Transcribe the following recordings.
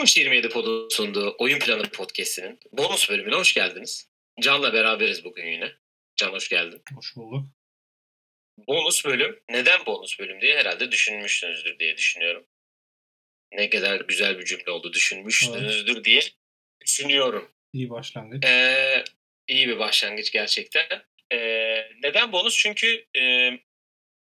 Konuş 27 Pod'un sunduğu Oyun Planı Podcast'inin bonus bölümüne hoş geldiniz. Can'la beraberiz bugün yine. Can hoş geldin. Hoş bulduk. Bonus bölüm. Neden bonus bölüm diye herhalde düşünmüşsünüzdür diye düşünüyorum. Ne kadar güzel bir cümle oldu düşünmüşsünüzdür evet. diye düşünüyorum. İyi başlangıç. Ee, iyi bir başlangıç gerçekten. Ee, neden bonus? Çünkü e,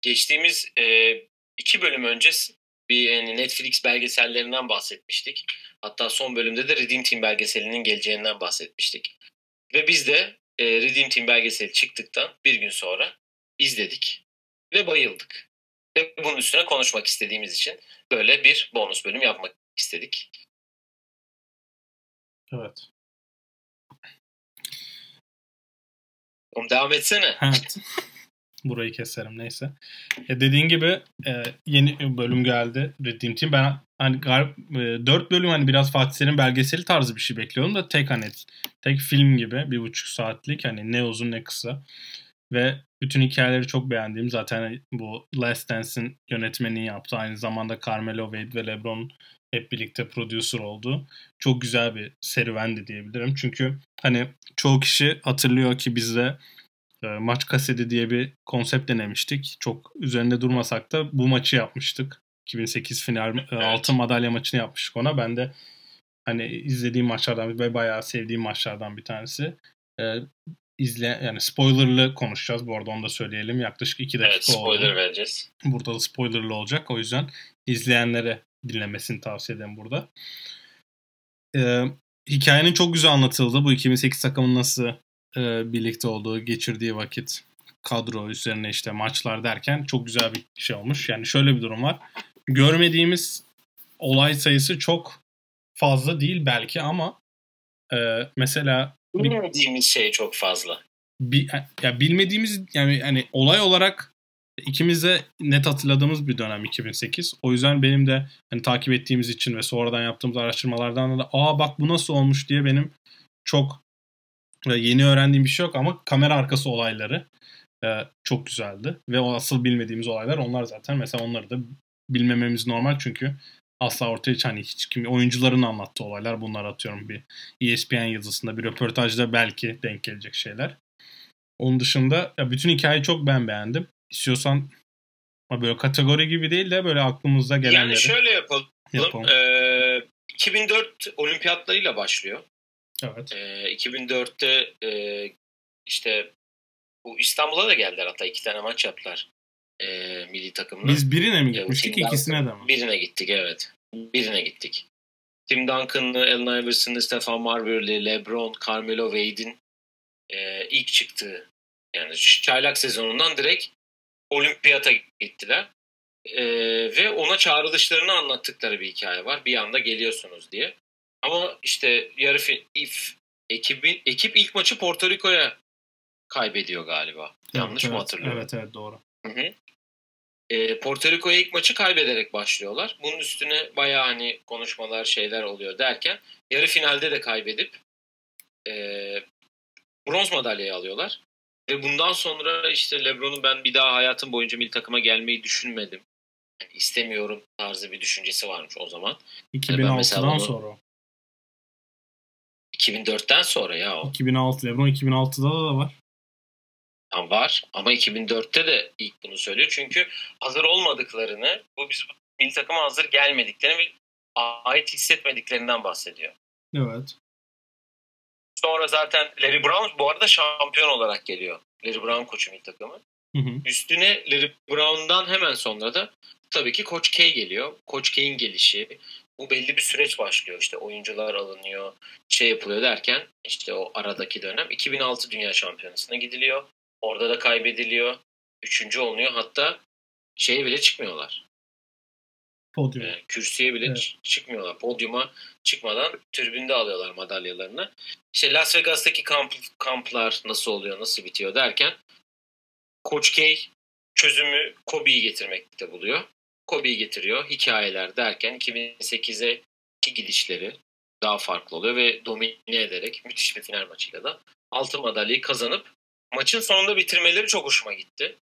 geçtiğimiz e, iki bölüm öncesi bir yani Netflix belgesellerinden bahsetmiştik. Hatta son bölümde de Redeem Team belgeselinin geleceğinden bahsetmiştik. Ve biz de e, Redeem Team belgeseli çıktıktan bir gün sonra izledik ve bayıldık. Ve bunun üstüne konuşmak istediğimiz için böyle bir bonus bölüm yapmak istedik. Evet. Oğlum devam etsene. Evet. Burayı keserim neyse. E dediğin gibi e, yeni bölüm geldi Redeem Team. Ben hani e, 4 bölüm hani biraz Fatih Selim belgeseli tarzı bir şey bekliyorum da tek hani tek film gibi bir buçuk saatlik hani ne uzun ne kısa. Ve bütün hikayeleri çok beğendiğim zaten bu Last Dance'in yönetmenini yaptı. Aynı zamanda Carmelo Wade ve LeBron hep birlikte producer oldu. Çok güzel bir serüvendi diyebilirim. Çünkü hani çoğu kişi hatırlıyor ki bizde e, maç kaseti diye bir konsept denemiştik. Çok üzerinde durmasak da bu maçı yapmıştık. 2008 final e, evet. altın madalya maçını yapmıştık ona. Ben de hani izlediğim maçlardan ve bayağı sevdiğim maçlardan bir tanesi. E, izle yani spoilerlı konuşacağız bu arada onu da söyleyelim. Yaklaşık 2 dakika evet, spoiler oldu. vereceğiz. Burada da spoilerlı olacak. O yüzden izleyenlere dinlemesini tavsiye ederim burada. Ee, hikayenin çok güzel anlatıldı. Bu 2008 takımın nasıl e, birlikte olduğu, geçirdiği vakit, kadro üzerine işte maçlar derken çok güzel bir şey olmuş. Yani şöyle bir durum var. Görmediğimiz olay sayısı çok fazla değil belki ama e, mesela bilmediğimiz şey çok fazla. Bir, ya bilmediğimiz yani hani olay olarak ikimiz de net hatırladığımız bir dönem 2008. O yüzden benim de hani takip ettiğimiz için ve sonradan yaptığımız araştırmalardan da aa bak bu nasıl olmuş diye benim çok yeni öğrendiğim bir şey yok ama kamera arkası olayları e, çok güzeldi. Ve o asıl bilmediğimiz olaylar onlar zaten. Mesela onları da bilmememiz normal çünkü asla ortaya hani hiç kim oyuncuların anlattığı olaylar bunlar atıyorum bir ESPN yazısında bir röportajda belki denk gelecek şeyler. Onun dışında ya bütün hikayeyi çok ben beğendim. İstiyorsan böyle kategori gibi değil de böyle aklımızda gelenleri. Yani şöyle yapalım. yapalım. Ee, 2004 olimpiyatlarıyla başlıyor. Evet. Ee, 2004'te e, işte bu İstanbul'a da geldiler hatta iki tane maç yaptılar e, milli takımla. Biz birine mi gitmiştik Tim ikisine de mi? Birine gittik evet. Birine gittik. Tim Duncan'lı, Allen Iverson'lı, Stefan Marbury'li, LeBron, Carmelo Wade'in e, ilk çıktığı yani çaylak sezonundan direkt olimpiyata gittiler. E, ve ona çağrılışlarını anlattıkları bir hikaye var. Bir anda geliyorsunuz diye. Ama işte yarı if, ekibin, ekip ilk maçı Porto Rico'ya kaybediyor galiba. Evet, Yanlış evet, mı hatırlıyorum? Evet evet doğru. Hı hı. E, Porto Rico'ya ilk maçı kaybederek başlıyorlar. Bunun üstüne bayağı hani konuşmalar şeyler oluyor derken yarı finalde de kaybedip e, bronz madalyayı alıyorlar. Ve bundan sonra işte Lebron'un ben bir daha hayatım boyunca milli takıma gelmeyi düşünmedim. Yani istemiyorum tarzı bir düşüncesi varmış o zaman. 2006'dan onu, sonra. 2004'ten sonra ya o. 2006 Lebron 2006'da da var. Tam var ama 2004'te de ilk bunu söylüyor. Çünkü hazır olmadıklarını, bu biz milli takıma hazır gelmediklerini ve ait hissetmediklerinden bahsediyor. Evet. Sonra zaten Larry Brown bu arada şampiyon olarak geliyor. Larry Brown koçu milli takımı. Hı hı. Üstüne Larry Brown'dan hemen sonra da tabii ki Koç K geliyor. Koç K'in gelişi. Bu belli bir süreç başlıyor. İşte oyuncular alınıyor, şey yapılıyor derken işte o aradaki dönem 2006 Dünya Şampiyonası'na gidiliyor. Orada da kaybediliyor. Üçüncü olunuyor. Hatta şeye bile çıkmıyorlar. Podyum. Yani kürsüye bile evet. çıkmıyorlar. Podyuma çıkmadan tribünde alıyorlar madalyalarını. İşte Las Vegas'taki kamp, kamplar nasıl oluyor, nasıl bitiyor derken Coach K çözümü Kobe'yi getirmekte buluyor. Kobe'yi getiriyor. Hikayeler derken 2008'e iki gidişleri daha farklı oluyor ve domine ederek müthiş bir final maçıyla da altın madalyayı kazanıp maçın sonunda bitirmeleri çok hoşuma gitti.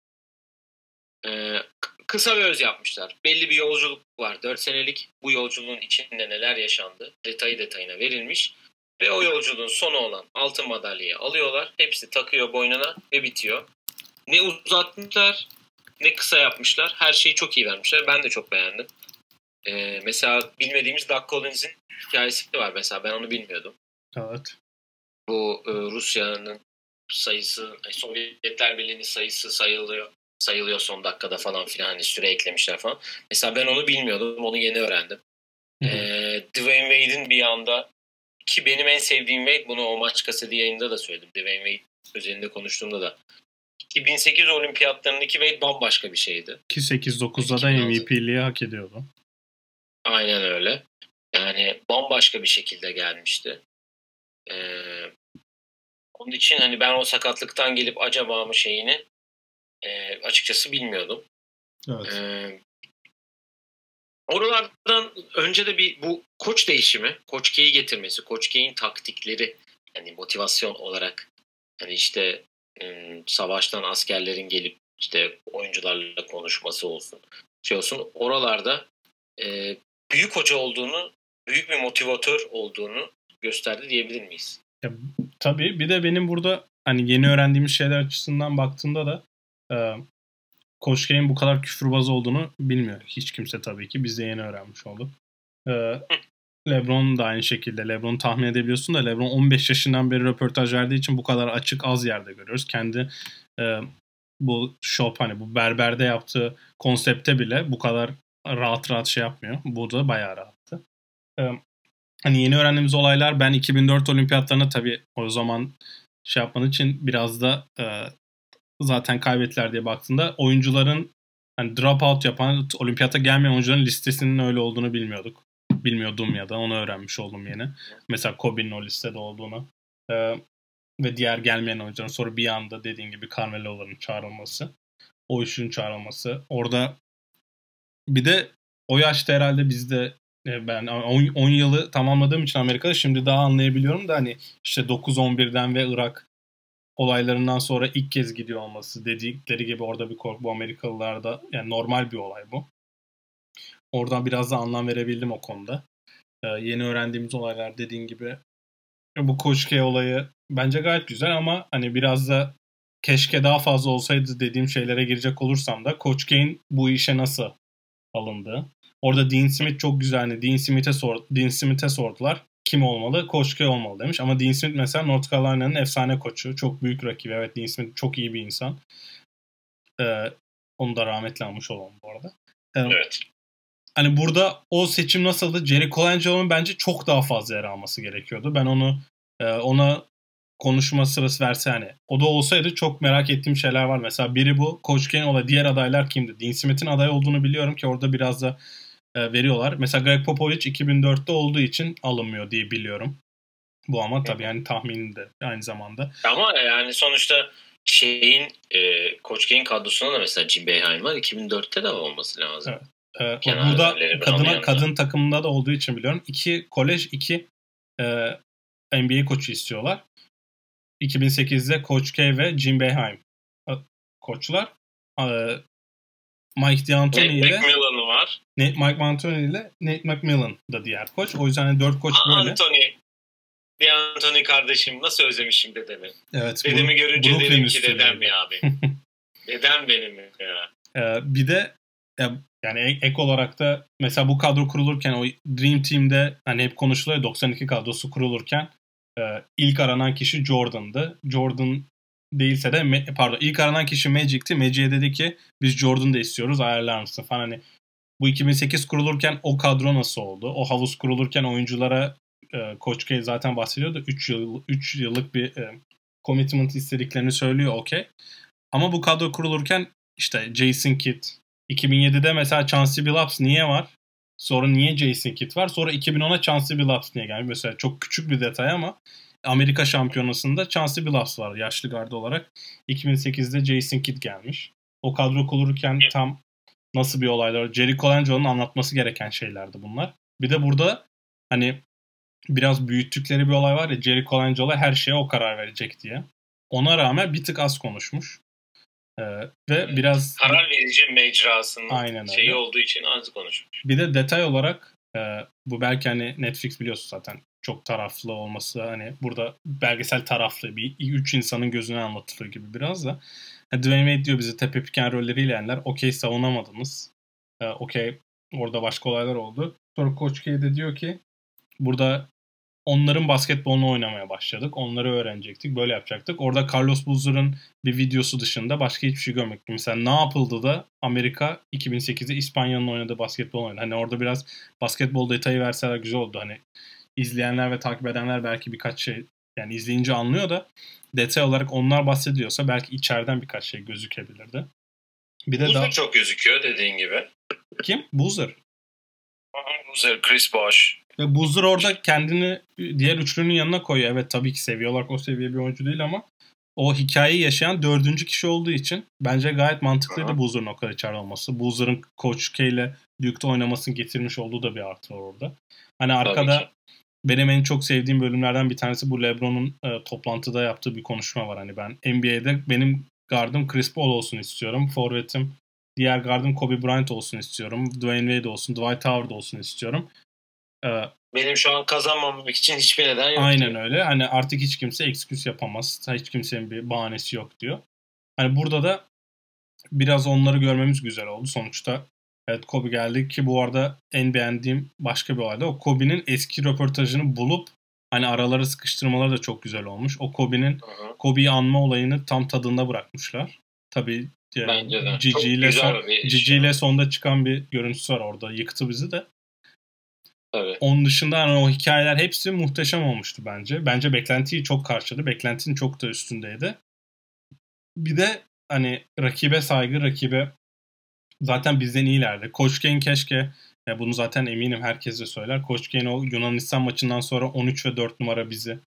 e, kısa ve öz yapmışlar. Belli bir yolculuk var. 4 senelik. Bu yolculuğun içinde neler yaşandı? Detayı detayına verilmiş. Ve o yolculuğun sonu olan altın madalyayı alıyorlar. Hepsi takıyor boynuna ve bitiyor. Ne uzatmışlar ne kısa yapmışlar. Her şeyi çok iyi vermişler. Ben de çok beğendim. Ee, mesela bilmediğimiz Doug Collins'in hikayesi var mesela. Ben onu bilmiyordum. Evet. Bu e, Rusya'nın sayısı, Sovyetler Birliği'nin sayısı sayılıyor sayılıyor son dakikada falan filan hani süre eklemişler falan. Mesela ben onu bilmiyordum. Onu yeni öğrendim. Ee, Dwayne Wade'in bir anda ki benim en sevdiğim Wade bunu o maç kaseti yayında da söyledim. Dwayne Wade üzerinde konuştuğumda da 2008 olimpiyatlarındaki Wade bambaşka bir şeydi. Ki 8-9'da da MVP'liği hak ediyordu. Aynen öyle. Yani bambaşka bir şekilde gelmişti. Ee, onun için hani ben o sakatlıktan gelip acaba mı şeyini e, açıkçası bilmiyordum. Evet. Ee, oralardan önce de bir bu koç değişimi, Koç K'yi getirmesi, Koç K'in taktikleri yani motivasyon olarak hani işte savaştan askerlerin gelip işte oyuncularla konuşması olsun, şey olsun. Oralarda e, büyük hoca olduğunu, büyük bir motivatör olduğunu gösterdi diyebilir miyiz? Ya, tabii bir de benim burada hani yeni öğrendiğimiz şeyler açısından baktığında da e, Koçkay'ın bu kadar küfürbaz olduğunu bilmiyor. Hiç kimse tabii ki. Biz de yeni öğrenmiş olduk. E, Lebron da aynı şekilde. Lebron tahmin edebiliyorsun da Lebron 15 yaşından beri röportaj verdiği için bu kadar açık az yerde görüyoruz. Kendi e, bu shop hani bu berberde yaptığı konsepte bile bu kadar rahat rahat şey yapmıyor. Bu da bayağı rahattı. E, hani yeni öğrendiğimiz olaylar ben 2004 olimpiyatlarına tabii o zaman şey yapmanın için biraz da e, zaten kaybettiler diye baktığında oyuncuların hani dropout yapan olimpiyata gelmeyen oyuncuların listesinin öyle olduğunu bilmiyorduk. Bilmiyordum ya da onu öğrenmiş oldum yeni. Mesela Kobe'nin o listede olduğunu. Ee, ve diğer gelmeyen oyuncuların sonra bir anda dediğin gibi Carmelo'ların çağrılması. O işin çağrılması. Orada bir de o yaşta herhalde bizde e, ben 10 yılı tamamladığım için Amerika'da şimdi daha anlayabiliyorum da hani işte 9-11'den ve Irak olaylarından sonra ilk kez gidiyor olması dedikleri gibi orada bir korku bu Amerikalılarda yani normal bir olay bu. Oradan biraz da anlam verebildim o konuda. Ee, yeni öğrendiğimiz olaylar dediğin gibi bu Koçke olayı bence gayet güzel ama hani biraz da keşke daha fazla olsaydı dediğim şeylere girecek olursam da Koçke'nin bu işe nasıl alındı? Orada Dean Smith çok güzel. Hani Dean Smith'e sor, Dean Smith'e sordular kim olmalı? Koç K olmalı demiş. Ama Dean Smith mesela North Carolina'nın efsane koçu. Çok büyük rakibi. Evet Dean Smith çok iyi bir insan. Ee, onu da rahmetli almış olalım bu arada. Ee, evet. Hani burada o seçim nasıldı? Jerry Colangelo'nun bence çok daha fazla yer alması gerekiyordu. Ben onu e, ona konuşma sırası verse hani o da olsaydı çok merak ettiğim şeyler var. Mesela biri bu. Coach Kane ola diğer adaylar kimdi? Dean Smith'in aday olduğunu biliyorum ki orada biraz da e, veriyorlar. Mesela Greg Popovich 2004'te olduğu için alınmıyor diye biliyorum. Bu ama tabii yani tahmini de aynı zamanda. Ama yani sonuçta şeyin e, Koç Kane kadrosunda da mesela Jim Boeheim var. 2004'te de olması lazım. Evet. Ee, burada kadına, kadın takımında da olduğu için biliyorum. İki kolej, iki e, NBA koçu istiyorlar. 2008'de Coach K ve Jim Boeheim koçlar. E, Mike D'Antoni ile McMillan var. Nate, Mike D'Antoni ile Nate McMillan da diğer koç. O yüzden dört koç böyle. Anthony. D'Antoni kardeşim nasıl özlemişim dedemi. Evet. Dedemi bu, görünce Brooklyn dedim ki dedem ya abi. dedem benim ya. Ee, bir de ya, yani ek, olarak da mesela bu kadro kurulurken o Dream Team'de hani hep konuşuluyor 92 kadrosu kurulurken e, ilk aranan kişi Jordan'dı. Jordan değilse de pardon ilk aranan kişi Magic'ti. Magic'e dedi ki biz Jordan da istiyoruz ayarlar mısın falan hani bu 2008 kurulurken o kadro nasıl oldu? O havuz kurulurken oyunculara e, Koç K zaten bahsediyordu. 3 yıl 3 yıllık bir e, commitment istediklerini söylüyor okey. Ama bu kadro kurulurken işte Jason Kidd 2007'de mesela Chauncey Billups niye var? Sonra niye Jason Kidd var? Sonra 2010'a Chauncey Billups niye geldi? Mesela çok küçük bir detay ama Amerika Şampiyonası'nda Chauncey Billups var yaşlı gardı olarak. 2008'de Jason Kidd gelmiş. O kadro kurulurken tam nasıl bir olaylar. Jerry Colangelo'nun anlatması gereken şeylerdi bunlar. Bir de burada hani biraz büyüttükleri bir olay var ya Jerry Colangelo her şeye o karar verecek diye. Ona rağmen bir tık az konuşmuş. Ee, ve biraz karar verici mecrasının Aynen şeyi öyle. olduğu için az konuşmuş. bir de detay olarak e, bu belki hani Netflix biliyorsun zaten çok taraflı olması hani burada belgesel taraflı bir üç insanın gözüne anlatılıyor gibi biraz da. Ha, Dwayne Wade diyor bizi tepe piken rolleriyle yenler. Okey savunamadınız. E, Okey orada başka olaylar oldu. Sonra Coach K de diyor ki burada onların basketbolunu oynamaya başladık. Onları öğrenecektik. Böyle yapacaktık. Orada Carlos Boozer'ın bir videosu dışında başka hiçbir şey görmedik. Mesela ne yapıldı da Amerika 2008'de İspanya'nın oynadığı basketbol oynadı. Hani orada biraz basketbol detayı verseler güzel oldu. Hani izleyenler ve takip edenler belki birkaç şey yani izleyince anlıyor da detay olarak onlar bahsediyorsa belki içeriden birkaç şey gözükebilirdi. Bir de Boozer daha çok gözüküyor dediğin gibi. kim? Boozer. Boozer, Chris Bosh. Ve Boozer orada kendini diğer üçlünün yanına koyuyor. Evet tabii ki seviyorlar o seviye bir oyuncu değil ama o hikayeyi yaşayan dördüncü kişi olduğu için bence gayet mantıklıydı Aha. Boozer'ın o kadar içeride olması. Boozer'ın Coach K ile Duke'da oynamasını getirmiş olduğu da bir artı var orada. Hani arkada benim en çok sevdiğim bölümlerden bir tanesi bu LeBron'un e, toplantıda yaptığı bir konuşma var. Hani ben NBA'de benim gardım Chris Paul olsun istiyorum. Forvet'im diğer gardım Kobe Bryant olsun istiyorum. Dwayne Wade olsun, Dwight Howard olsun istiyorum. E, Benim şu an kazanmamak için hiçbir neden yok. Aynen diyor. öyle. Hani artık hiç kimse eksküs yapamaz. Hiç kimsenin bir bahanesi yok diyor. Hani burada da biraz onları görmemiz güzel oldu. Sonuçta evet Kobe geldi ki bu arada en beğendiğim başka bir olayda o Kobe'nin eski röportajını bulup hani araları sıkıştırmaları da çok güzel olmuş. O Kobe'nin. Kobe'yi anma olayını tam tadında bırakmışlar. Tabii e, Bence de. Cici ile son, bir Cici yani. ile sonda çıkan bir görüntüsü var orada. Yıktı bizi de. Tabii. Onun dışında hani o hikayeler hepsi muhteşem olmuştu bence. Bence beklentiyi çok karşıladı. Beklentinin çok da üstündeydi. Bir de hani rakibe saygı, rakibe zaten bizden iyilerdi. Koç Kane keşke ya bunu zaten eminim herkes de söyler. Koç Kane o Yunanistan maçından sonra 13 ve 4 numara bizi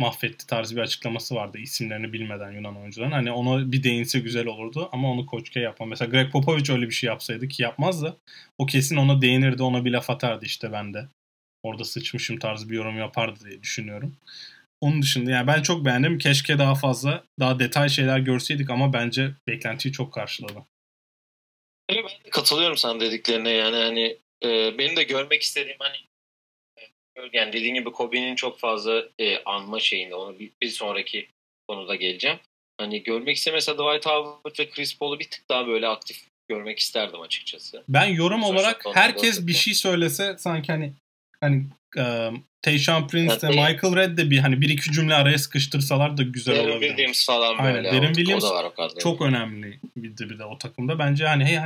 mahvetti tarzı bir açıklaması vardı isimlerini bilmeden Yunan oyuncuların. Hani ona bir değinse güzel olurdu ama onu Koç K yapma. Mesela Greg Popovich öyle bir şey yapsaydı ki yapmaz da o kesin ona değinirdi ona bir laf atardı işte ben de. Orada sıçmışım tarzı bir yorum yapardı diye düşünüyorum. Onun dışında yani ben çok beğendim. Keşke daha fazla daha detay şeyler görseydik ama bence beklentiyi çok karşıladı. Ben katılıyorum sana dediklerine yani hani e, benim de görmek istediğim hani e, yani dediğin gibi Kobe'nin çok fazla e, anma şeyinde onu bir, bir sonraki konuda geleceğim. Hani görmek istemese Dwight Howard ve Chris Paul'u bir tık daha böyle aktif görmek isterdim açıkçası. Ben yorum Sonuçta olarak herkes bir şey söylese sanki hani hani e, Tayshaun Prince de Yani- Michael Red de bir hani bir iki cümle araya sıkıştırsalar da güzel Darren olabilir. Williams falan Aynen, böyle. Darren o, Williams o da var o kadar. Çok önemli bir de, bir de o takımda. Bence hani hey,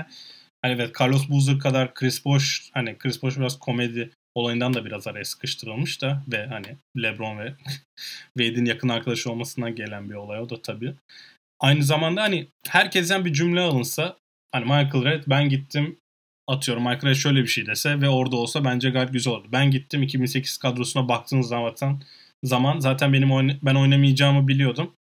hani evet Carlos Boozer kadar Chris Bosh hani Chris Bosh biraz komedi olayından da biraz araya sıkıştırılmış da ve hani LeBron ve Wade'in yakın arkadaşı olmasından gelen bir olay o da tabii. Aynı zamanda hani herkesten bir cümle alınsa hani Michael Red ben gittim atıyorum Michael Red şöyle bir şey dese ve orada olsa bence gayet güzel olurdu. Ben gittim 2008 kadrosuna baktığınız zaman zaman zaten benim oyna- ben oynamayacağımı biliyordum.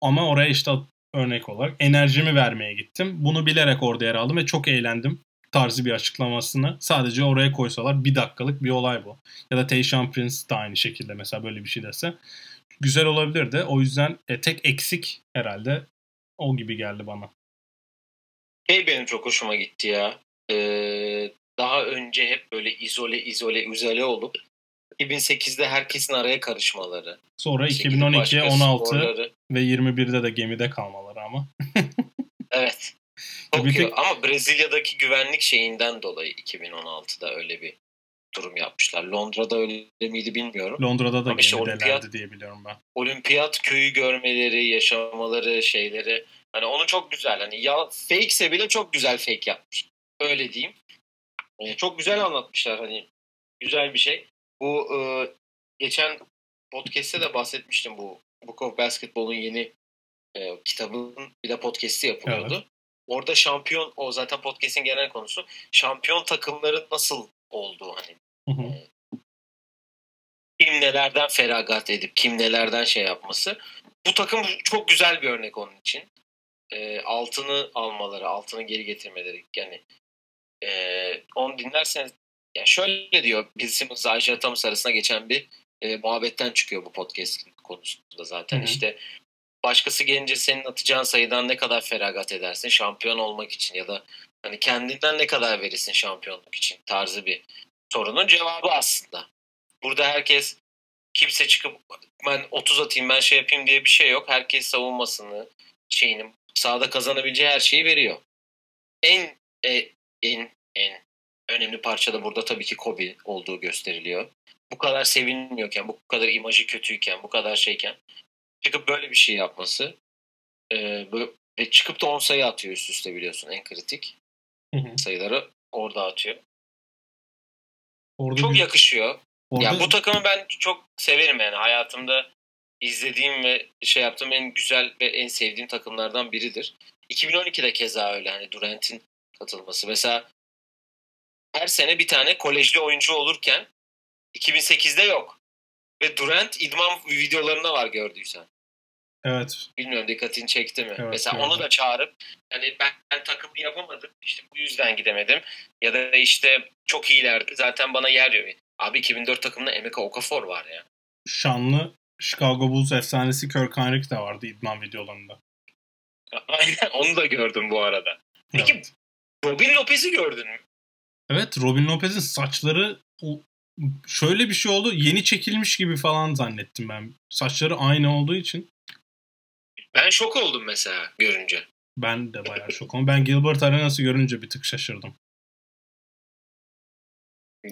Ama oraya işte örnek olarak enerjimi vermeye gittim. Bunu bilerek orada yer aldım ve çok eğlendim tarzı bir açıklamasını sadece oraya koysalar bir dakikalık bir olay bu. Ya da Tayshaun Prince de aynı şekilde mesela böyle bir şey dese güzel olabilirdi. O yüzden e, tek eksik herhalde o gibi geldi bana. Şey benim çok hoşuma gitti ya. Ee, daha önce hep böyle izole izole izole olup 2008'de herkesin araya karışmaları. Sonra Çekilip 2012, başka 16 sporları- ve 21'de de gemide kalmaları ama. Evet. İyi. tek- Ama Brezilya'daki güvenlik şeyinden dolayı 2016'da öyle bir durum yapmışlar. Londra'da öyle miydi bilmiyorum. Londra'da da işte olimpiyat- diye biliyorum ben. Olimpiyat köyü görmeleri, yaşamaları, şeyleri. Hani onu çok güzel. Hani ya fake'se bile çok güzel fake yapmış. Öyle diyeyim. Ee, çok güzel anlatmışlar hani. Güzel bir şey. Bu e, geçen podcast'te de bahsetmiştim bu Book of Basketball'un yeni e, kitabın bir de podcast'i yapılıyordu. Orada şampiyon, o zaten podcast'in genel konusu. Şampiyon takımların nasıl olduğu hani Hı hı. kim nelerden feragat edip kim nelerden şey yapması. Bu takım çok güzel bir örnek onun için. Ee, altını almaları, altını geri getirmeleri yani e, onu dinlerseniz ya şöyle diyor Bill Simmons Isaiah Thomas arasında geçen bir e, muhabbetten çıkıyor bu podcast konusunda zaten Hı hı. işte başkası gelince senin atacağın sayıdan ne kadar feragat edersin şampiyon olmak için ya da hani kendinden ne kadar verirsin şampiyonluk için tarzı bir sorunun cevabı aslında. Burada herkes kimse çıkıp ben 30 atayım ben şey yapayım diye bir şey yok. Herkes savunmasını şeyini sahada kazanabileceği her şeyi veriyor. En e, en en önemli parça da burada tabii ki Kobe olduğu gösteriliyor. Bu kadar sevinmiyorken, bu kadar imajı kötüyken, bu kadar şeyken çıkıp böyle bir şey yapması e, böyle, ve çıkıp da 10 sayı atıyor üst üste biliyorsun en kritik Hı hı. sayıları orada atıyor. Orada Çok bir- yakışıyor. orada Ya bu takımı ben çok severim yani hayatımda izlediğim ve şey yaptığım en güzel ve en sevdiğim takımlardan biridir. 2012'de keza öyle hani Durant'in katılması. Mesela her sene bir tane kolejli oyuncu olurken 2008'de yok. Ve Durant idman videolarında var gördüysen. Evet. Bilmiyorum dikkatini çekti mi? Evet, Mesela gördüm. onu da çağırıp hani ben, ben takımı yapamadım işte bu yüzden gidemedim. Ya da işte çok iyilerdi zaten bana yer yok. Abi 2004 takımında Emeka Okafor var ya. Şanlı Chicago Bulls efsanesi Kirk Heinrich de vardı idman videolarında. Aynen onu da gördüm bu arada. Peki Evet. Robin Lopez'i gördün mü? Evet Robin Lopez'in saçları şöyle bir şey oldu. Yeni çekilmiş gibi falan zannettim ben. Saçları aynı olduğu için Ben şok oldum mesela görünce. ben de bayağı şok oldum. Ben Gilbert Arenas'ı görünce bir tık şaşırdım.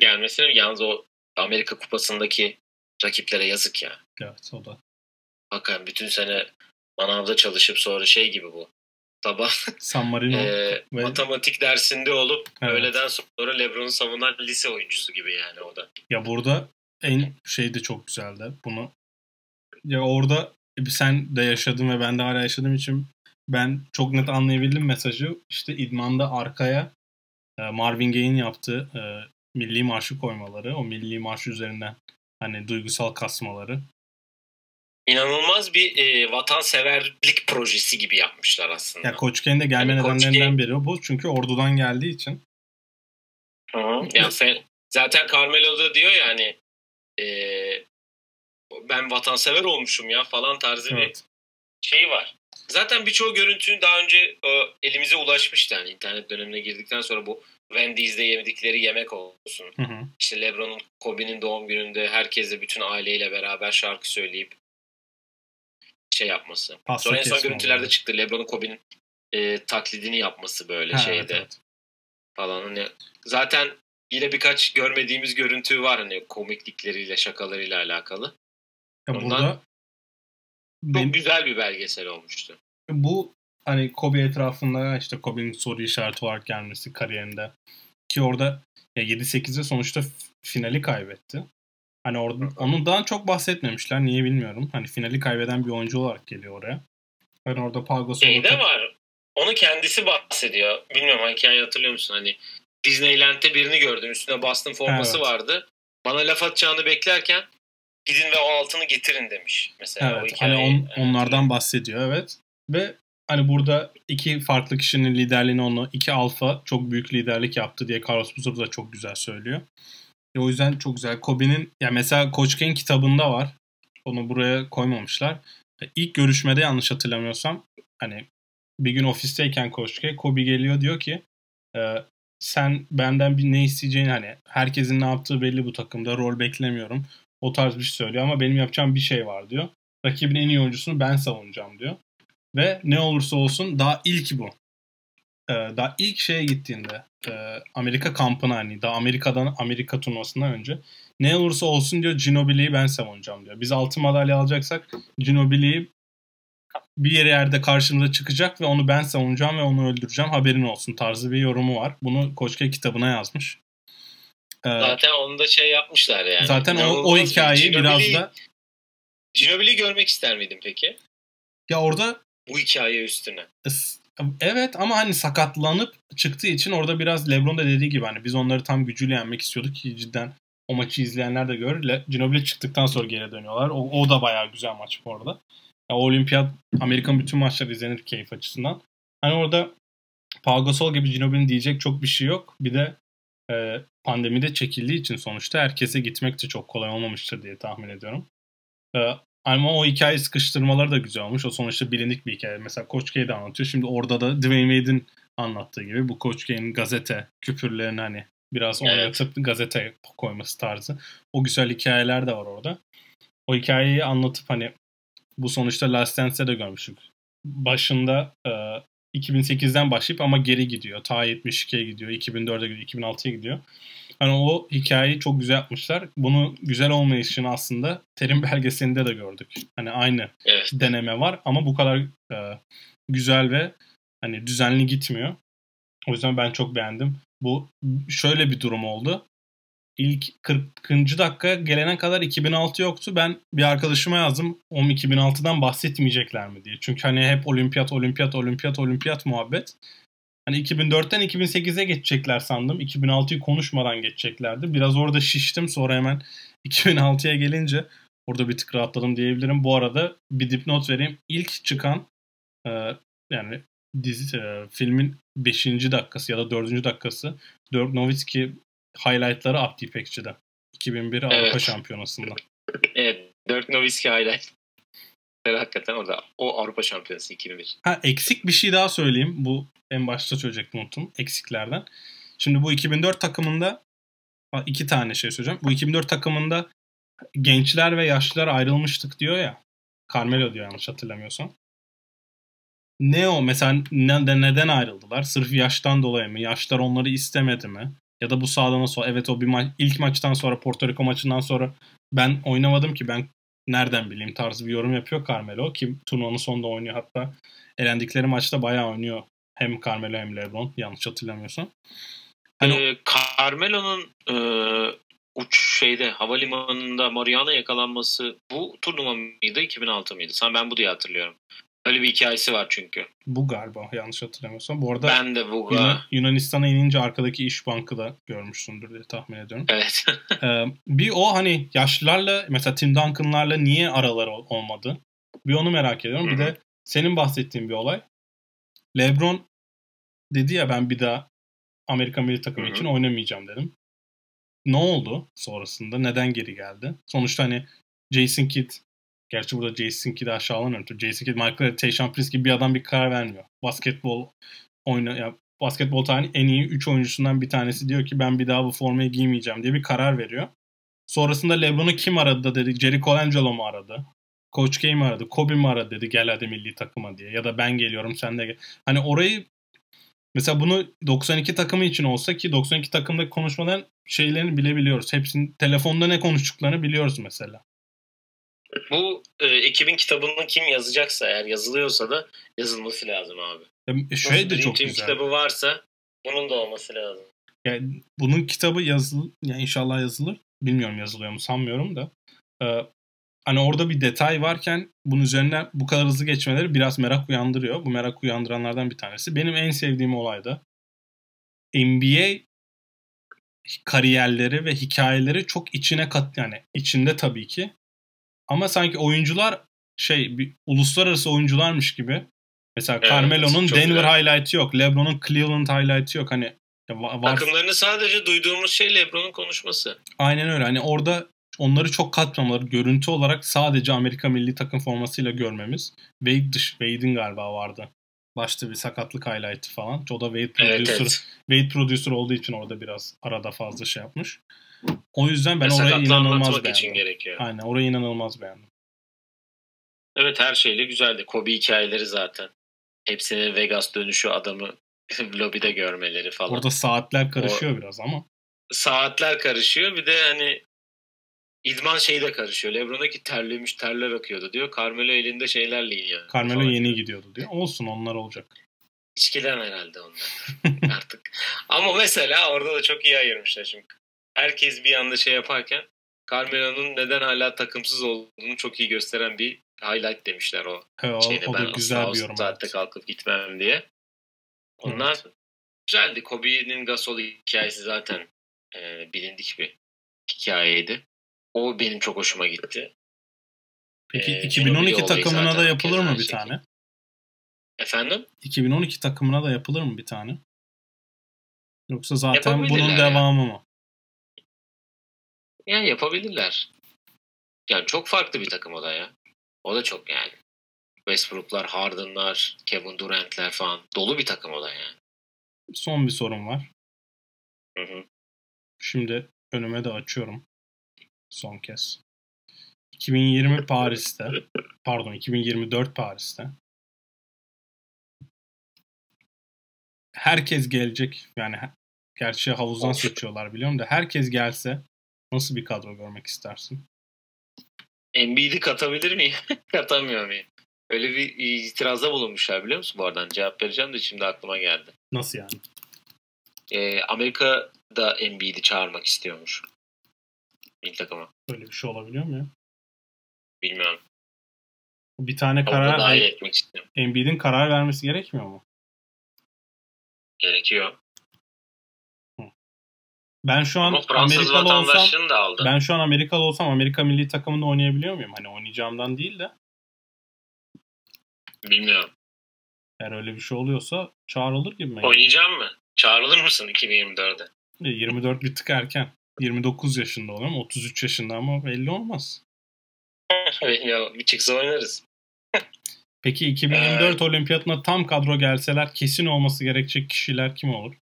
Gelmesine yalnız o Amerika Kupası'ndaki rakiplere yazık ya. Evet o da. Hakikaten bütün sene manavda çalışıp sonra şey gibi bu. Sabah San Marino. e, ve- matematik dersinde olup Evet. öğleden sonra Lebron'u savunan lise oyuncusu gibi yani o da. Ya burada en şey de çok güzeldi. Bunu ya orada sen de yaşadın ve ben de hala yaşadığım için ben çok net anlayabildim mesajı. İşte idmanda arkaya e, Marvin Gaye'in yaptığı e, milli marşı koymaları. O milli marş üzerinden hani duygusal kasmaları. İnanılmaz bir e, vatanseverlik projesi gibi yapmışlar aslında. Ya Koç Kane de gelme Yani nedenlerinden biri bu. Çünkü ordudan geldiği için. Hı hı. Yani fe- zaten Carmelo da diyor ya hani e, ben vatansever olmuşum ya falan tarzı bir Evet. şey var. Zaten birçoğu görüntünün daha önce e, elimize ulaşmıştı. Yani internet dönemine girdikten sonra bu Wendy's'de yemedikleri yemek olsun. Hı hı. İşte LeBron'un Kobe'nin doğum gününde herkesle bütün aileyle beraber şarkı söyleyip şey yapması. Pasta Sonra en son görüntülerde çıktı. LeBron'un Kobe'nin e, taklidini yapması böyle Ha, şeyde evet, evet. falan. Hani zaten yine birkaç görmediğimiz görüntü var hani komiklikleriyle şakalarıyla alakalı. Ya Ondan burada Çok benim- güzel bir belgesel olmuştu. bu hani Kobe etrafında işte Kobe'nin soru işareti olarak gelmesi kariyerinde ki orada ya 7-8'de sonuçta finali kaybetti. Hani orada onun daha çok bahsetmemişler. Niye bilmiyorum. Hani finali kaybeden bir oyuncu olarak geliyor oraya. Ben orada Gasol'u Şeyde var. Onu kendisi bahsediyor. Bilmiyorum hikayeyi hatırlıyor musun? Hani Disneyland'de birini gördüm. Üstüne Boston forması Evet. vardı. Bana laf atacağını beklerken gidin ve o altını getirin demiş. Mesela Evet. hikayeyi. Hani on- onlardan bahsediyor evet. Ve hani burada iki farklı kişinin liderliğini onu iki alfa çok büyük liderlik yaptı diye Carlos Buzur da çok güzel söylüyor. E, o yüzden çok güzel. Kobe'nin ya mesela Coach Kane kitabında var. Onu buraya koymamışlar. E, İlk görüşmede yanlış hatırlamıyorsam hani bir gün ofisteyken Coach K Kobe geliyor diyor ki e, sen benden bir ne isteyeceğini hani herkesin ne yaptığı belli bu takımda rol beklemiyorum. O tarz bir şey söylüyor ama benim yapacağım bir şey var diyor. Rakibin en iyi oyuncusunu ben savunacağım diyor. Ve ne olursa olsun daha ilk bu. Ee, daha ilk şeye gittiğinde e, Amerika kampına hani daha Amerika'dan Amerika turnuvasından önce ne olursa olsun diyor Ginobili'yi ben savunacağım diyor. Biz altın madalya alacaksak Ginobili'yi bir yere yerde karşımıza çıkacak ve onu ben savunacağım ve onu öldüreceğim haberin olsun tarzı bir yorumu var. Bunu Koçke kitabına yazmış. Zaten onu da şey yapmışlar yani. zaten o, o hikayeyi biraz da Ginobili'yi görmek ister miydin peki? ya orada Bu hikaye üstüne. Evet ama hani sakatlanıp çıktığı için orada biraz LeBron da dediği gibi hani biz onları tam gücüyle yenmek istiyorduk ki cidden o maçı izleyenler de görür. Le- Ginobili çıktıktan sonra geri dönüyorlar. O, o da bayağı güzel maç bu arada. Ya, o olimpiyat Amerika'nın bütün maçları izlenir keyif açısından. Hani orada Pau Gasol gibi Ginobili'nin diyecek çok bir şey yok. Bir de e, pandemide çekildiği için sonuçta herkese gitmek de çok kolay olmamıştır diye tahmin ediyorum. E, ama o hikaye sıkıştırmaları da güzel olmuş. O sonuçta bilindik bir hikaye. Mesela Coach K'de anlatıyor. Şimdi orada da Dwayne Wade'in anlattığı gibi bu Coach K'nin gazete küpürlerini hani biraz oynatıp evet. gazete koyması tarzı. O güzel hikayeler de var orada. O hikayeyi anlatıp hani bu sonuçta Last Dance'de de görmüştük. Başında e, 2008'den başlayıp ama geri gidiyor. Ta 72'ye gidiyor, 2004'e gidiyor, 2006'ya gidiyor. Hani o hikayeyi çok güzel yapmışlar. Bunu güzel olmayışını aslında terim belgeselinde de gördük. Hani aynı evet. deneme var ama bu kadar e, güzel ve hani düzenli gitmiyor. O yüzden ben çok beğendim. Bu şöyle bir durum oldu. İlk 40. dakika gelene kadar 2006 yoktu. Ben bir arkadaşıma yazdım. O 2006'dan bahsetmeyecekler mi diye. Çünkü hani hep olimpiyat, olimpiyat, olimpiyat, olimpiyat muhabbet. Hani 2004'ten 2008'e geçecekler sandım. 2006'yı konuşmadan geçeceklerdi. Biraz orada şiştim. Sonra hemen 2006'ya gelince orada bir tık rahatladım diyebilirim. Bu arada bir dipnot vereyim. İlk çıkan e, yani dizi, e, filmin 5. dakikası ya da 4. dakikası Dirk Nowitzki highlightları Abdi İpekçi'de. 2001 evet. Avrupa Şampiyonası'nda. Evet. Dirk Nowitzki highlight. Hakikaten orada. O Avrupa Şampiyonası 2001. Ha eksik bir şey daha söyleyeyim. Bu en başta söyleyecektim unuttum. Eksiklerden. Şimdi bu 2004 takımında iki tane şey söyleyeceğim. Bu 2004 takımında gençler ve yaşlılar ayrılmıştık diyor ya. Carmelo diyor yanlış hatırlamıyorsam. Ne o mesela ne, neden ayrıldılar? Sırf yaştan dolayı mı? Yaşlar onları istemedi mi? Ya da bu sağdan sonra evet o bir ma- ilk maçtan sonra Porto Rico maçından sonra ben oynamadım ki ben nereden bileyim tarzı bir yorum yapıyor Carmelo ki turnuvanın sonunda oynuyor hatta elendikleri maçta bayağı oynuyor hem Carmelo hem LeBron yanlış hatırlamıyorsam. Hani... Ee, Carmelo'nun e, uç şeyde havalimanında Mariana yakalanması bu turnuva mıydı 2006 mıydı? Sen ben bu diye hatırlıyorum. Öyle bir hikayesi var çünkü. Bu galiba yanlış hatırlamıyorsam. Bu arada ben de bu Yunan, Yunanistan'a inince arkadaki İş Bank'ı da görmüşsündür diye tahmin ediyorum. Evet. ee, bir o hani yaşlılarla mesela Tim Duncan'larla niye araları olmadı? Bir onu merak ediyorum. Hı-hı. Bir de senin bahsettiğin bir olay. LeBron dedi ya ben bir daha Amerika milli takımı için oynamayacağım dedim. Ne oldu sonrasında? Neden geri geldi? Sonuçta hani Jason Kidd Gerçi burada Jason Kidd'i aşağılanıyor. Jason Kidd, Michael Tayshaun Prince gibi bir adam bir karar vermiyor. Basketbol oyna, ya basketbol tarihinin en iyi 3 oyuncusundan bir tanesi diyor ki ben bir daha bu formayı giymeyeceğim diye bir karar veriyor. Sonrasında LeBron'u kim aradı da dedi. Jerry Colangelo mu aradı? Coach K mi aradı? Kobe mi aradı dedi gel hadi milli takıma diye. Ya da ben geliyorum sen de gel. Hani orayı mesela bunu 92 takımı için olsa ki 92 takımdaki konuşmaların şeylerini bilebiliyoruz. Hepsinin telefonda ne konuştuklarını biliyoruz mesela. Bu e, ekibin kitabını kim yazacaksa eğer yazılıyorsa da yazılması lazım abi. E, şöyle de çok güzel. kitabı varsa bunun da olması lazım. Yani bunun kitabı yazıl yani inşallah yazılır. Bilmiyorum yazılıyor mu sanmıyorum da. Ee, hani orada bir detay varken bunun üzerine bu kadar hızlı geçmeleri biraz merak uyandırıyor. Bu merak uyandıranlardan bir tanesi. Benim en sevdiğim olay da NBA kariyerleri ve hikayeleri çok içine kat yani içinde tabii ki ama sanki oyuncular şey bir uluslararası oyuncularmış gibi. Mesela evet, Carmelo'nun Denver güzel. highlight'ı yok. LeBron'un Cleveland highlight'ı yok. Hani var... Takımlarını sadece duyduğumuz şey LeBron'un konuşması. Aynen öyle. Hani orada onları çok katmamaları, görüntü olarak sadece Amerika milli takım formasıyla görmemiz. Wade dış, Wade'in galiba vardı. Başta bir sakatlık highlight'ı falan. O da Wade producer, evet, evet. Wade producer olduğu için orada biraz arada fazla şey yapmış. O yüzden ben orayı inanılmaz beğendim. için gerekiyor. Aynen orayı inanılmaz beğendim. Evet her şeyle güzeldi. Kobe hikayeleri zaten. Hepsinin Vegas dönüşü adamı lobide görmeleri falan. Orada saatler karışıyor o, biraz ama. Saatler karışıyor. Bir de hani İdman şeyi de karışıyor. Lebron'a ki terlemiş terler akıyordu diyor. Carmelo elinde şeylerle iniyor. Carmelo falan. yeni gidiyordu diyor. Olsun onlar olacak. İçkiden herhalde onlar artık. Ama mesela orada da çok iyi ayırmışlar şimdi herkes bir anda şey yaparken Carmelo'nun neden hala takımsız olduğunu çok iyi gösteren bir highlight demişler o. He, o, şeyde. o ben güzel bir yorum. Saatte kalkıp gitmem diye. Onlar evet. güzeldi. Kobe'nin Gasol hikayesi zaten e, bilindik bir hikayeydi. O benim çok hoşuma gitti. Peki ee, 2012 takımına da yapılır mı bir şekilde. tane? Efendim? 2012 takımına da yapılır mı bir tane? Yoksa zaten bunun devamı mı? Yani yapabilirler. Yani çok farklı bir takım o da ya. O da çok yani. Westbrook'lar, Harden'lar, Kevin Durant'ler falan. Dolu bir takım o da yani. Son bir sorum var. Hı hı. Şimdi önüme de açıyorum. Son kez. 2020 Paris'te, pardon 2024 Paris'te herkes gelecek. Yani gerçi havuzdan seçiyorlar biliyorum da herkes gelse nasıl bir kadro görmek istersin? Embiid'i katabilir miyim? Katamıyor muyum? Öyle bir itirazda bulunmuşlar biliyor musun bu aradan? Cevap vereceğim de şimdi aklıma geldi. Nasıl yani? Ee, Amerika da Embiid'i çağırmak istiyormuş. Milli takıma. Böyle bir şey olabiliyor mu ya? Bilmiyorum. Bir tane Orada karar dahil etmek istiyorum. Embiid'in karar vermesi gerekmiyor mu? Gerekiyor. Ben şu an Ama Fransız Amerikalı olsam da aldı. ben şu an Amerikalı olsam Amerika milli takımında oynayabiliyor muyum? Hani oynayacağımdan değil de Bilmiyorum. eğer öyle bir şey oluyorsa çağrılır gibi mi? Oynayacağım mı? Çağrılır mısın 2024'de? E, 24 bir tık erken. 29 yaşında oluyorum. 33 yaşında ama belli olmaz. ya bir çıksa oynarız. Peki 2024 olimpiyatına tam kadro gelseler kesin olması gerekecek kişiler kim olur?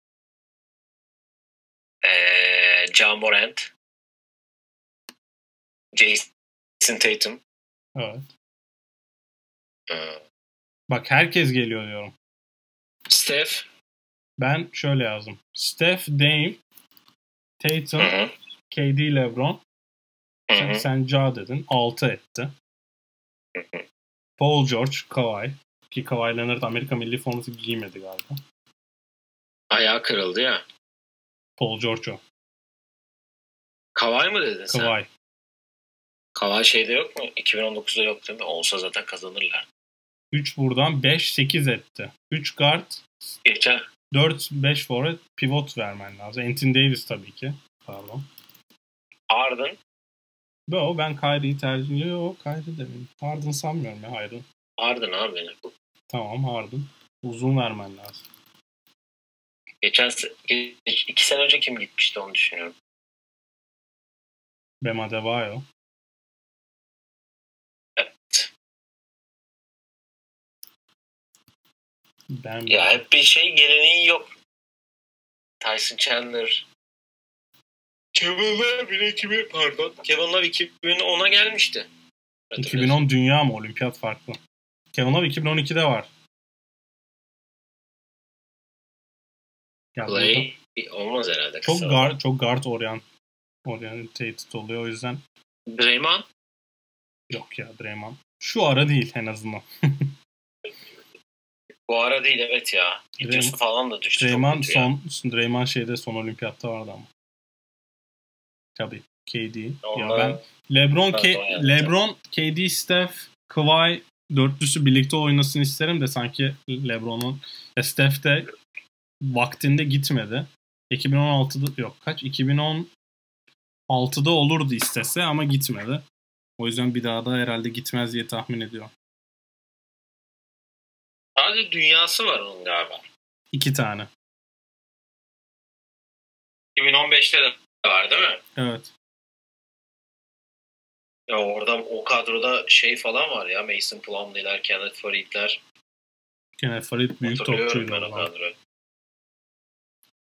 John Morant. Jason Tatum. Evet. Ee, Bak herkes geliyor diyorum. Steph. Ben şöyle yazdım. Steph, Dame, Tatum, Hı hı. KD, LeBron. Hı Sen, sen ca dedin. 6 etti. Paul George, Kawhi. Ki Kawhi Leonard Amerika milli forması giymedi galiba. Ayağı kırıldı ya. Paul George o. Kawhi mı dedin sen? Kawhi. Kawhi şeyde yok mu? 2019'da yok değil mi? Olsa zaten kazanırlar. 3 buradan 5, 8 etti. 3 guard, Geçen 4, 5 forward, pivot vermen lazım. Anthony Davis tabii ki. Pardon. Harden. Yo ben Kyrie'yi tercih Yo Kyrie demeyin. Harden sanmıyorum ya Harden. Harden abi benim. Tamam Harden. Uzun vermen lazım. Geçen iki sene önce kim gitmişti onu düşünüyorum. Bam Adebayo. Evet. Ben Ya hep bir şey geleneği yok. Tyson Chandler. Kevin Love bile 2000 pardon. Kevin Love 2010'a gelmişti. 2010 dünya mı? Olimpiyat farklı. Kevin Love 2012'de var. Clay olmaz herhalde. çok guard, çok guard orient oriented oluyor o yüzden Draymond. yok ya Draymond. Şu ara değil en azından. Bu ara değil evet ya. Draymond- falan da düştü. Draymond kötü ya. son Draymond şeyde son olimpiyatta vardı ama. Tabii KD. Ya Ondan- ben LeBron K- oynadım. LeBron, KD, Steph, Kawhi dörtlüsü birlikte oynasın isterim de sanki LeBron'un e, Steph de vaktinde gitmedi. 2016'da yok kaç? 2016'da olurdu istese ama gitmedi. O yüzden bir daha da herhalde gitmez diye tahmin ediyorum. Sadece dünyası var onun galiba. İki tane. 2015'te de var değil mi? Evet. Ya orada o kadroda şey falan var ya. Mason Plumlee'ler, Kenneth Farid'ler. Gene Farid büyük topçuydu. ben o kadroyu.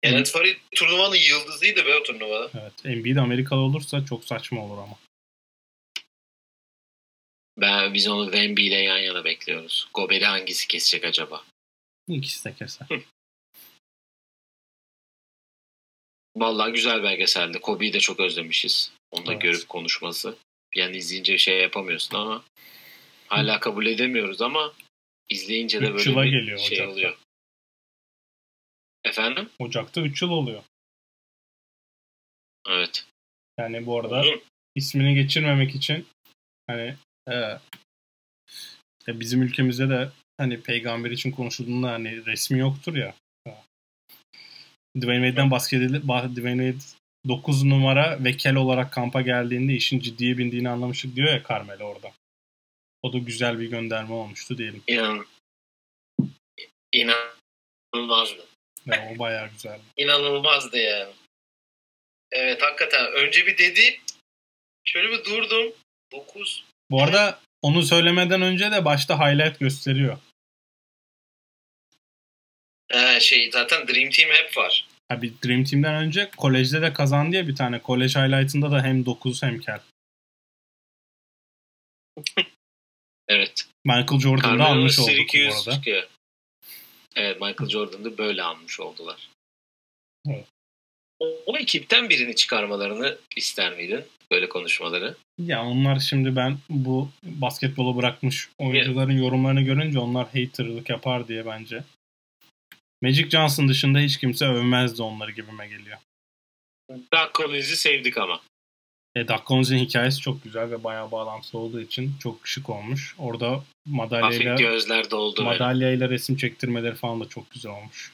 Kenneth Farid turnuvanın yıldızıydı be o turnuvada. Evet. Embiid Amerikalı olursa çok saçma olur ama. Ben biz onu Wemby ile yan yana bekliyoruz. Gober'i hangisi kesecek acaba? İkisi de keser. Vallahi güzel belgeseldi. Kobe'yi de çok özlemişiz. Onu da Evet. görüp konuşması. Yani izleyince bir şey yapamıyorsun ama hala kabul edemiyoruz ama izleyince de böyle bir geliyor şey Ocak'ta. oluyor. Efendim? Ocak'ta 3 yıl oluyor. Evet. Yani bu arada Uzun. ismini geçirmemek için hani e, işte bizim ülkemizde de hani peygamber için konuşulduğunda hani resmi yoktur ya. Dwayne Wade'den bahsedilir. bah- Dwayne Wade 9 numara vekel olarak kampa geldiğinde işin ciddiye bindiğini anlamıştık diyor ya Carmelo orada. O da güzel bir gönderme olmuştu diyelim. İnan İnanılmazdı. Yani o bayağı güzel. İnanılmazdı yani. Evet hakikaten. Önce bir dedi. Şöyle bir durdum. 9. Bu arada onu söylemeden önce de başta highlight gösteriyor. Ee, şey zaten Dream Team hep var. Abi Dream Team'den önce kolejde de kazandı ya bir tane. Kolej highlight'ında da hem 9 hem kel. Evet. Michael Jordan'da almış olduk bu arada. çıkıyor. Evet Michael Jordan'ı böyle almış oldular. Evet. O, o ekipten birini çıkarmalarını ister miydin? Böyle konuşmaları. Ya onlar şimdi ben bu basketbolu bırakmış oyuncuların yorumlarını görünce onlar haterlık yapar diye bence. Magic Johnson dışında hiç kimse övmezdi onları gibime geliyor. Doug Collins'i sevdik ama. E, Collins'in hikayesi çok güzel ve bayağı bağlantılı olduğu için çok şık olmuş. Orada Hafif madalyayla, gözler doldu. böyle. madalyayla resim çektirmeleri falan da çok güzel olmuş.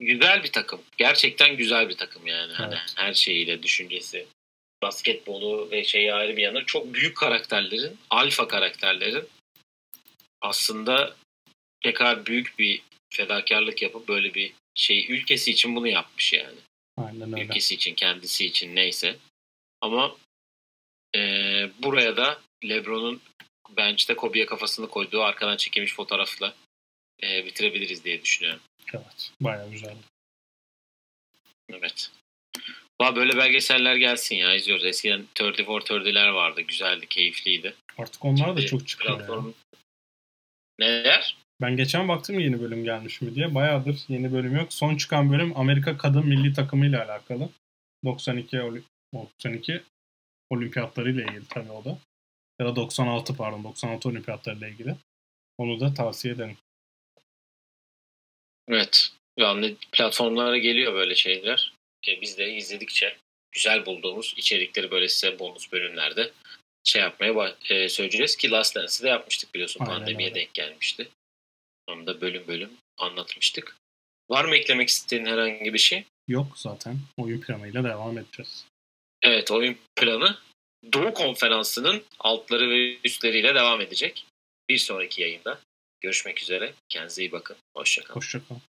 Güzel bir takım. Gerçekten güzel bir takım yani. Hani Evet. her şeyiyle, düşüncesi. Basketbolu ve şeyi ayrı bir yana çok büyük karakterlerin, alfa karakterlerin aslında tekrar büyük bir fedakarlık yapıp böyle bir şey ülkesi için bunu yapmış yani. Aynen öyle. Ülkesi için, kendisi için neyse. Ama eee, buraya da LeBron'un bench'te Kobe'ye kafasını koyduğu arkadan çekilmiş fotoğrafla eee, bitirebiliriz diye düşünüyorum. Evet. Bayağı güzeldi. Evet. Valla böyle belgeseller gelsin ya izliyoruz. Eskiden 34 30'ler vardı. Güzeldi, keyifliydi. Artık onlar da çok çıkıyor. ya. platform- Neler? Ben geçen baktım yeni bölüm gelmiş mi diye. Bayağıdır yeni bölüm yok. Son çıkan bölüm Amerika kadın milli takımı ile alakalı. 92 oli- 92 olimpiyatları ile ilgili tabii o da. Ya da 96 pardon 96 olimpiyatları ile ilgili. Onu da tavsiye ederim. Evet. Yani platformlara geliyor böyle şeyler. E, biz de izledikçe güzel bulduğumuz içerikleri böyle size bonus bölümlerde şey yapmaya e, söyleyeceğiz ki Last Dance'i de yapmıştık biliyorsun. Aynen Pandemiye öyle. denk gelmişti. Onu da bölüm bölüm anlatmıştık. Var mı eklemek istediğin herhangi bir şey? Yok zaten. Oyun planıyla devam edeceğiz. Evet oyun planı Doğu Konferansı'nın altları ve üstleriyle devam edecek. Bir sonraki yayında görüşmek üzere. Kendinize iyi bakın. Hoşçakalın. Hoşçakalın.